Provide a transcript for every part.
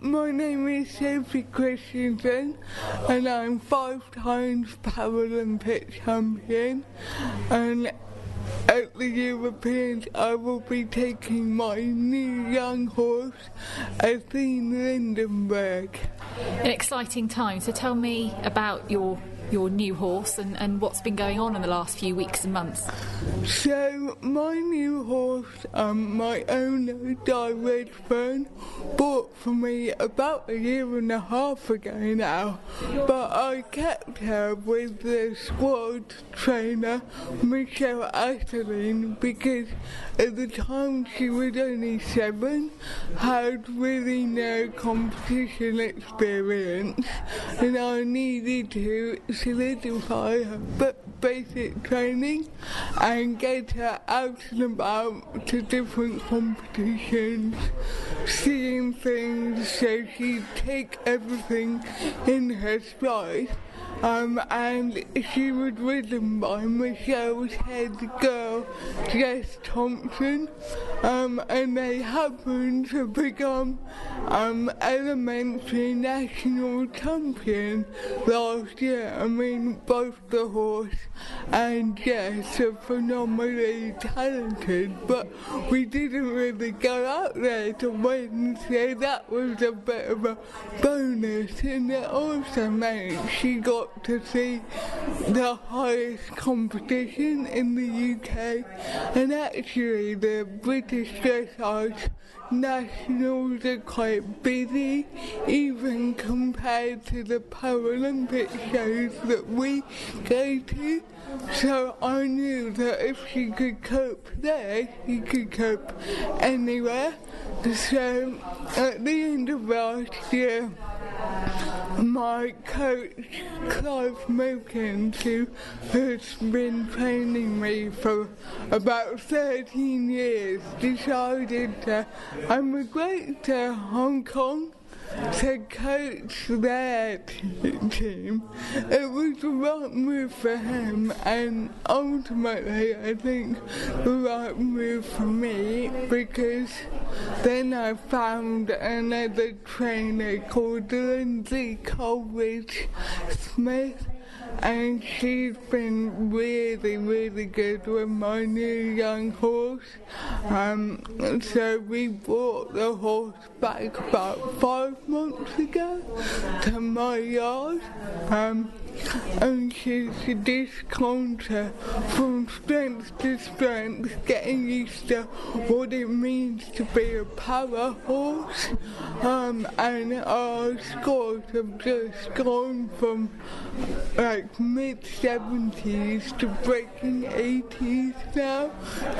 my name is Sophie Christiansen and I'm five times Paralympic champion and at the Europeans I will be taking my new young horse, Athene Lindebjerg. An exciting time, so tell me about your your new horse and, and what's been going on in the last few weeks and months. So, my new horse, um, my owner, Di Redfern, bought for me about a year and a half ago now. But I kept her with the squad trainer, Michelle Asseline, because at the time she was only seven, had really no competition experience, and I needed to solidify her basic training and get her out and about to different competitions, seeing things so she'd take everything in her stride. Um, and she was ridden by Michelle's head girl, Jess Thompson, um, and they happened to become um, elementary national champion last year. I mean, both the horse and Jess are phenomenally talented, but we didn't really go out there to win, so that was a bit of a bonus, and it also meant she got got to see the highest competition in the UK and actually the British Dressage nationals are quite busy even compared to the Paralympic shows that we go to. So I knew that if she could cope there, she could cope anywhere. So at the end of last year, my coach, Clive Milkins, who has been training me for about 13 years, decided to emigrate to Hong Kong to coach their team. It was the right move for him, and ultimately, I think the right move for me because then I found another trainer called Lindsay Coleridge Smith and she's been really, really good with my new young horse. Um, so we brought the horse back about five months ago to my yard. Um, and she's just contra from strength to strength, getting used to what it means to be a power horse. Um, and our scores have just gone from like mid 70s to breaking 80s now.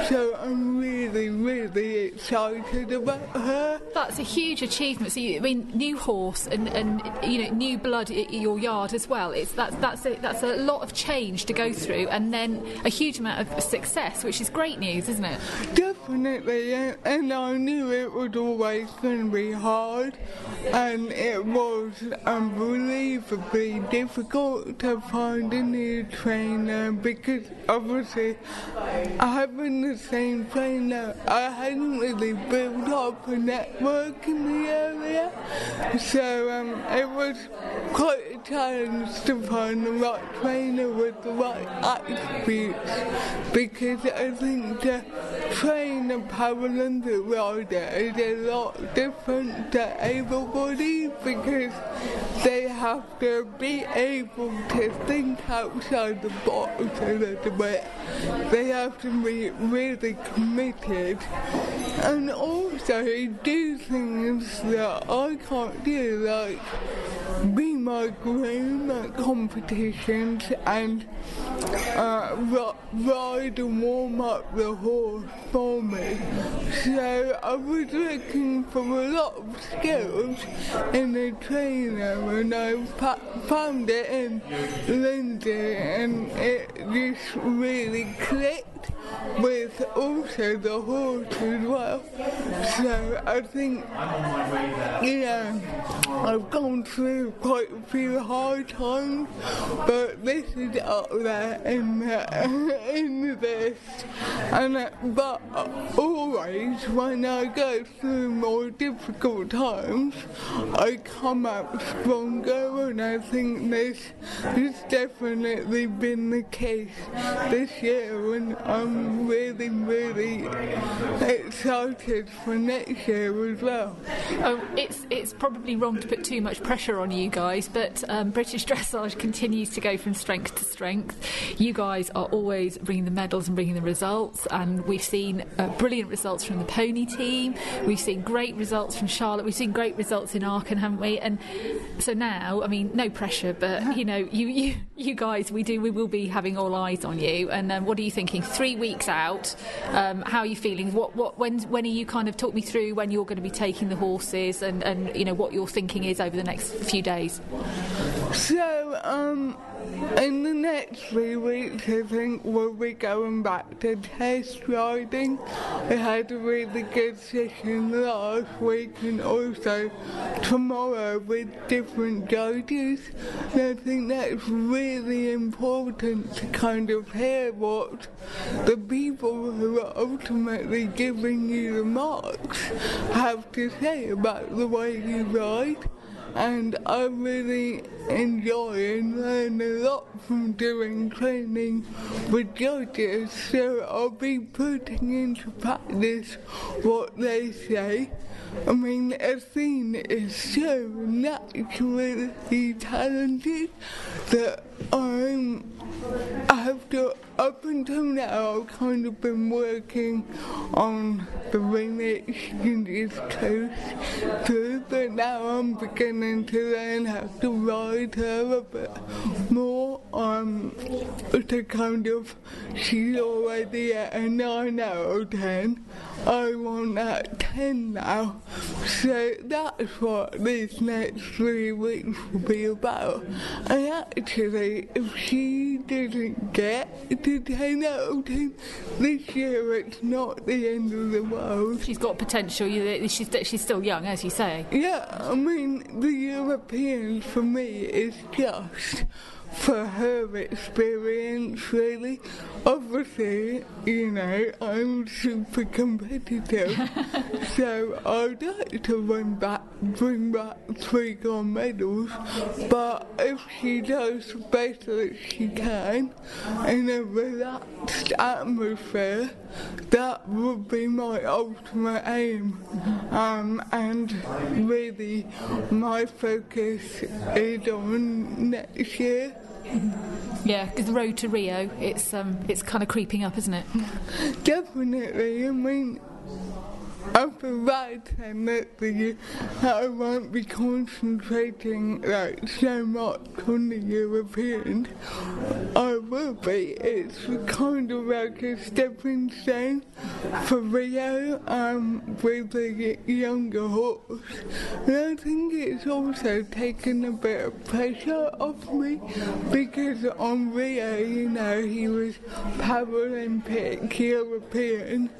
So I'm really, really excited about her. That's a huge achievement. So, you, I mean, new horse and, and you know, new blood at your yard as well. It's that that's that's a, that's a lot of change to go through, and then a huge amount of success, which is great news, isn't it? Definitely, and I knew it was always going to be hard, and it was unbelievably difficult to find a new trainer because obviously having the same trainer, I hadn't really built up a network in the area, so um, it was quite a challenge to find the right trainer with the right attributes because I think to train a Paralympic rider is a lot different to able-bodied because they have to be able to think outside the box a little bit. They have to be really committed and also do things that I can't do like be my groom at competitions and uh, ride and warm up the horse for me. So I was looking for a lot of skills in a trainer and I found it in Lindsay and it just really clicked with also the horse as well. So I think, know, I've gone through quite a few hard times, but this is up there in the, in. And but always when I go through more difficult times, I come out stronger, and I think this has definitely been the case this year, and I'm really, really excited for next year as well. Oh, it's it's probably wrong to put too much pressure on you guys, but um, British dressage continues to go from strength to strength. You guys are always bringing the medals and bringing the results, and we've seen uh, brilliant results from the pony team. We've seen great results from Charlotte. We've seen great results in Aachen, haven't we? And so now, I mean, no pressure, but you know, you you, you guys, we do, we will be having all eyes on you. And um, what are you thinking? Three weeks out, um, how are you feeling? What what when when are you kind of talk me through when you're going to be taking the horses and and you know what your thinking is over the next few days? So, um, in the next three weeks, I think we'll be going back to test riding. I had a really good session last week and also tomorrow with different judges. And I think that's really important to kind of hear what the people who are ultimately giving you the marks have to say about the way you ride and I really enjoy and learn lot from doing training with judges, so I'll be putting into practice what they say. I mean, Athene is so naturally talented that I'm to, up until now, I've kind of been working on the Greenwich Indies coast too, but now I'm beginning to learn how to write her a bit more. Um, to kind of, she's already at a 9 out of 10. I want that 10 now. So that's what these next three weeks will be about. And actually, if she didn't get to 10 out of 10 this year, it's not the end of the world. She's got potential. You- She's she's still young, as you say. Yeah, I mean, the European for me is just for her experience, really. Obviously, you know, I'm super competitive, so I'd like to bring back, bring back three gold medals. But if she does the best that she can in a relaxed atmosphere, that would be my ultimate aim. Um, and really, my focus is on next year. Yeah, because the road to Rio, it's um, it's kind of creeping up, isn't it? Definitely, I mean, after that time next year, I won't be concentrating like so much on the Europeans. I will be. It's kind of like a stepping stone for Rio um, with the younger horse. And I think it's also taken a bit of pressure off me because on Rio, you know, he was Paralympic European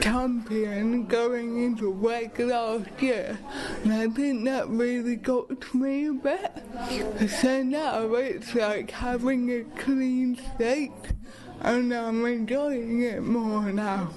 champion going into WEG last year. And I think that really got to me a bit. So now it's like having a clean slate and I'm enjoying it more now.